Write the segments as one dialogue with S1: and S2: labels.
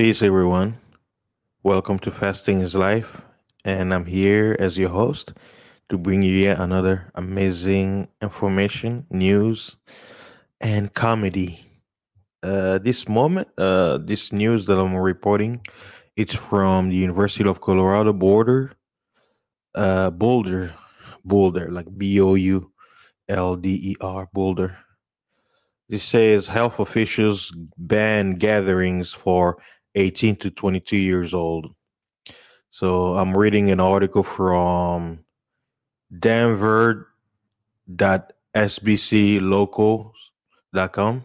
S1: Peace, everyone. Welcome to Fasting is Life. And I'm here as your host to bring you yet another amazing information, news, and comedy. Uh, this moment, uh, this news that I'm reporting, it's from the University of Colorado Boulder, uh, Boulder, Boulder, like B O U L D E R, Boulder. This says health officials ban gatherings for 18 to 22 years old. So I'm reading an article from denver.sbclocals.com.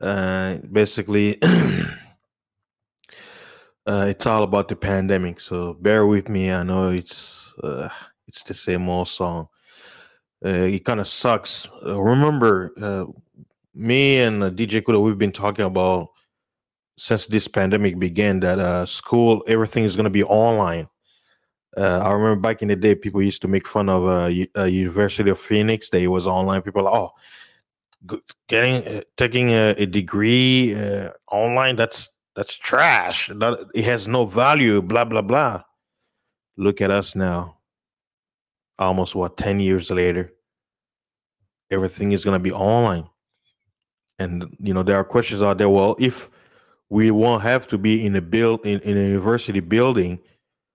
S1: Uh, basically, uh, it's all about the pandemic. So bear with me. I know it's uh, it's the same old song. Uh, it kind of sucks. Uh, remember, uh, me and uh, DJ Kuda, we've been talking about since this pandemic began that uh, school everything is going to be online. Uh, I remember back in the day, people used to make fun of uh, U- uh University of Phoenix. They was online. People like, oh, getting uh, taking a, a degree uh, online. That's that's trash. That, it has no value. Blah blah blah. Look at us now. Almost what ten years later, everything is going to be online. And you know there are questions out there. Well, if we won't have to be in a build in, in a university building.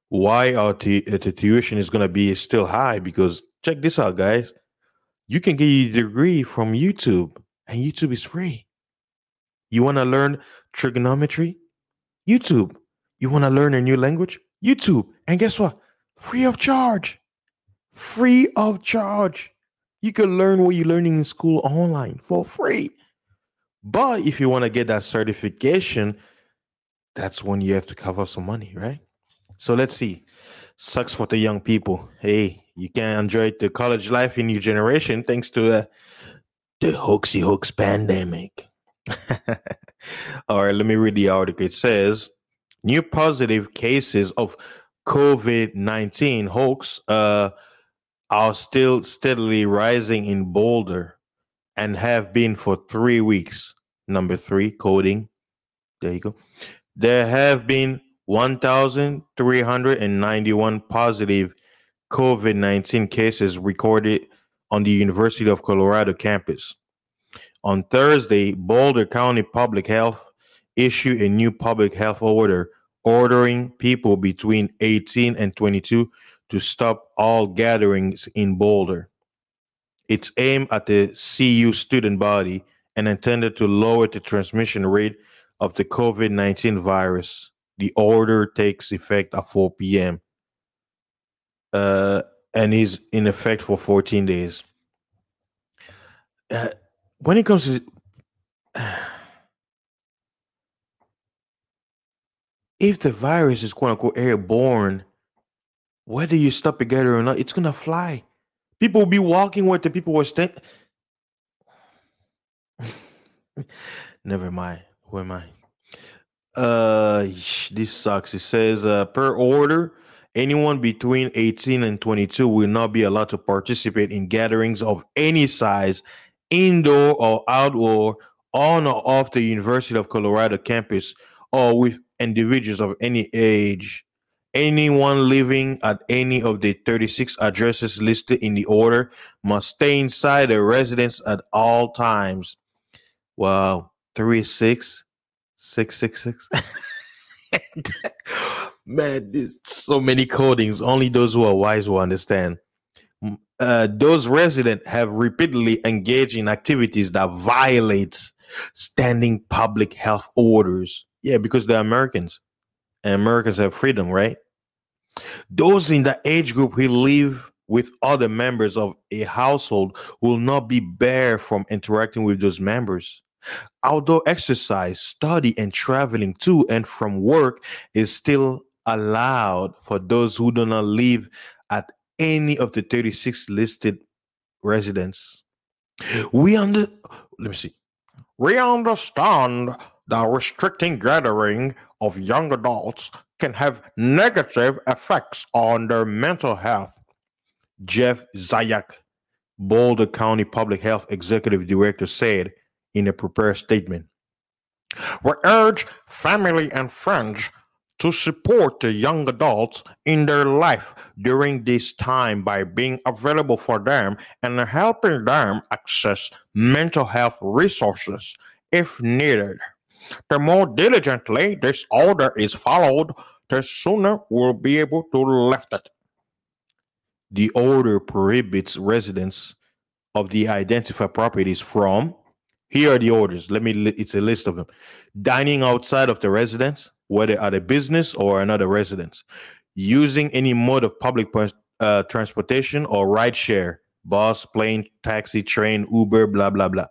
S1: Why our t- uh, tuition is going to be still high? Because check this out guys. You can get your degree from youtube and youtube is free. You want to learn trigonometry? Youtube. You want to learn a new language? Youtube. And guess what? Free of charge. Free of charge. You can learn what you're learning in school online for free but if you want to get that certification, that's when you have to cover some money, right? So let's see. Sucks for the young people. Hey, you can enjoy the college life in your generation thanks to the, the hoaxy hoax pandemic. All right, let me read the article. It says new positive cases of COVID 19 hoax uh, are still steadily rising in Boulder and have been for three weeks. Number three, coding. There you go. There have been 1,391 positive COVID 19 cases recorded on the University of Colorado campus. On Thursday, Boulder County Public Health issued a new public health order ordering people between 18 and 22 to stop all gatherings in Boulder. It's aimed at the CU student body and intended to lower the transmission rate of the COVID 19 virus. The order takes effect at 4 p.m. Uh, and is in effect for 14 days. Uh, when it comes to if the virus is quote unquote airborne, whether you stop together or not, it's gonna fly. People will be walking where the people were staying. Never mind. Who am I? Uh, this sucks. It says, uh, per order, anyone between 18 and 22 will not be allowed to participate in gatherings of any size, indoor or outdoor, on or off the University of Colorado campus, or with individuals of any age. Anyone living at any of the 36 addresses listed in the order must stay inside their residence at all times. Wow, three six six six six. Man, there's so many codings. Only those who are wise will understand. Uh, those residents have repeatedly engaged in activities that violate standing public health orders. Yeah, because they're Americans, and Americans have freedom, right? Those in the age group who live with other members of a household will not be barred from interacting with those members. Outdoor exercise, study, and traveling to and from work is still allowed for those who do not live at any of the 36 listed residents. We under let me see. We understand that restricting gathering of young adults can have negative effects on their mental health. Jeff Zayach, Boulder County Public Health Executive Director, said in a prepared statement. We urge family and friends to support the young adults in their life during this time by being available for them and helping them access mental health resources if needed. The more diligently this order is followed, the sooner we'll be able to lift it. The order prohibits residents of the identified properties from here are the orders. Let me, it's a list of them. Dining outside of the residence, whether at a business or another residence. Using any mode of public uh, transportation or ride share, bus, plane, taxi, train, Uber, blah, blah, blah.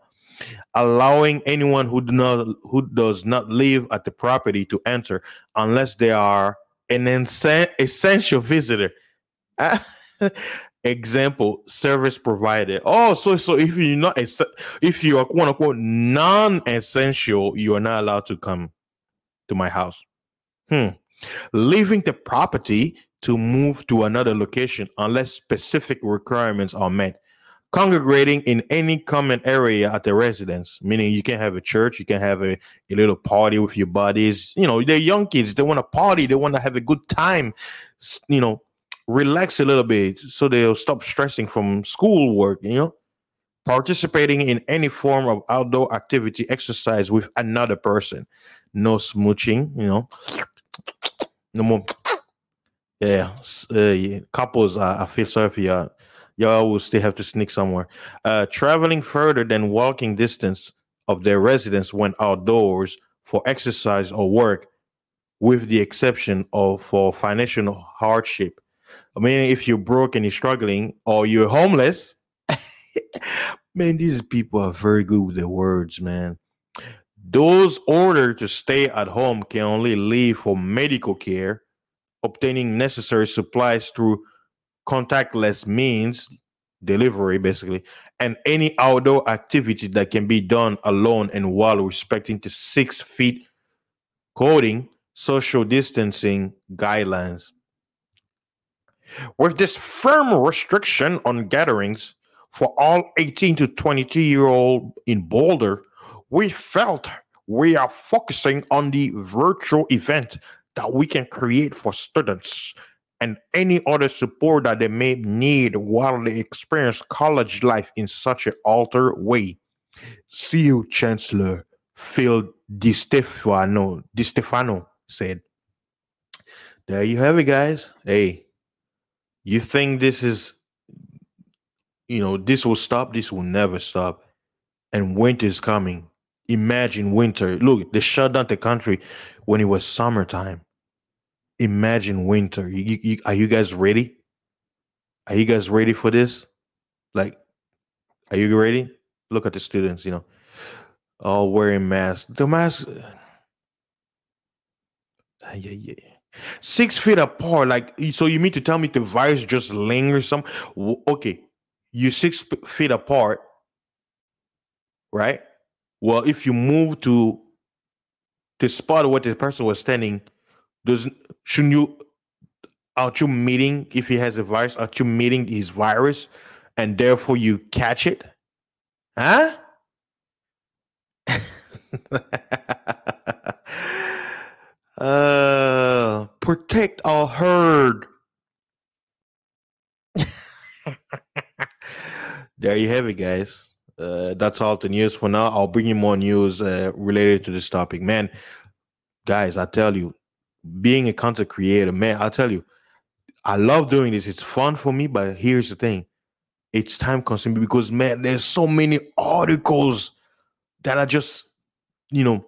S1: Allowing anyone who do not who does not live at the property to enter unless they are an essential visitor. Example service provider oh so so if you're not if you are quote unquote non-essential you are not allowed to come to my house. Hmm. Leaving the property to move to another location unless specific requirements are met. Congregating in any common area at the residence meaning you can have a church you can have a, a little party with your buddies. You know they're young kids they want to party they want to have a good time you know relax a little bit so they'll stop stressing from schoolwork, you know? Participating in any form of outdoor activity, exercise with another person. No smooching, you know? No more. Yeah, uh, couples, I, I feel sorry for y'all. Y'all will still have to sneak somewhere. Uh, traveling further than walking distance of their residence when outdoors for exercise or work, with the exception of for financial hardship I mean, if you're broke and you're struggling or you're homeless, man, these people are very good with their words, man. Those ordered to stay at home can only leave for medical care, obtaining necessary supplies through contactless means, delivery basically, and any outdoor activity that can be done alone and while respecting the six feet coding social distancing guidelines. With this firm restriction on gatherings for all 18 to 22 year old in Boulder, we felt we are focusing on the virtual event that we can create for students and any other support that they may need while they experience college life in such an altered way. CU, Chancellor Phil Di Stefano, Di Stefano said. There you have it, guys. Hey, you think this is, you know, this will stop? This will never stop. And winter is coming. Imagine winter. Look, they shut down the country when it was summertime. Imagine winter. You, you, are you guys ready? Are you guys ready for this? Like, are you ready? Look at the students, you know, all wearing masks. The mask. Yeah, yeah. Six feet apart, like so. You mean to tell me the virus just lingers some? Okay, you six feet apart, right? Well, if you move to the spot where the person was standing, doesn't shouldn't you? Aren't you meeting if he has a virus? Aren't you meeting his virus, and therefore you catch it? Huh? Uh, protect our herd. there you have it, guys. Uh, that's all the news for now. I'll bring you more news uh, related to this topic, man. Guys, I tell you, being a content creator, man, I tell you, I love doing this. It's fun for me, but here's the thing: it's time consuming because, man, there's so many articles that are just, you know,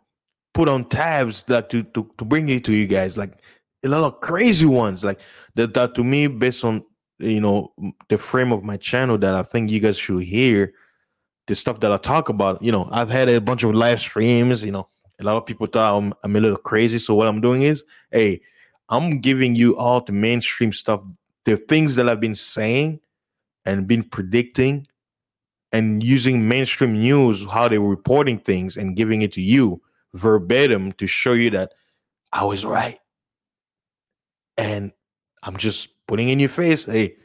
S1: put on tabs that to, to, to bring it to you guys like a lot of crazy ones like that, that to me based on you know the frame of my channel that i think you guys should hear the stuff that i talk about you know i've had a bunch of live streams you know a lot of people thought i'm, I'm a little crazy so what i'm doing is hey i'm giving you all the mainstream stuff the things that i've been saying and been predicting and using mainstream news how they're reporting things and giving it to you verbatim to show you that I was right. And I'm just putting in your face, hey,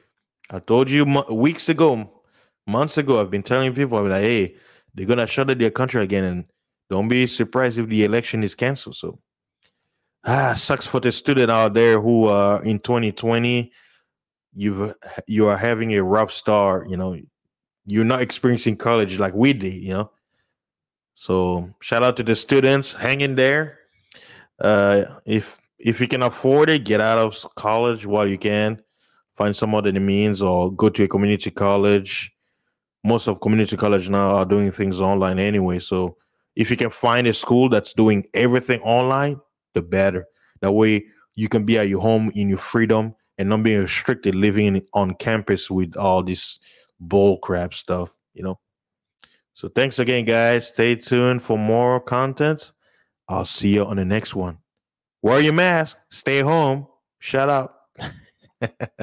S1: I told you weeks ago, months ago, I've been telling people, I'm like, hey, they're gonna shut down their country again, and don't be surprised if the election is canceled. So, ah, sucks for the student out there who uh in 2020 you've you are having a rough start. You know, you're not experiencing college like we did. You know, so shout out to the students. Hang in there. Uh, if if you can afford it, get out of college while you can. Find some other means or go to a community college. Most of community college now are doing things online anyway. So if you can find a school that's doing everything online, the better. That way you can be at your home in your freedom and not being restricted living on campus with all this bull crap stuff, you know. So thanks again, guys. Stay tuned for more content. I'll see you on the next one. Wear your mask, stay home. Shut up.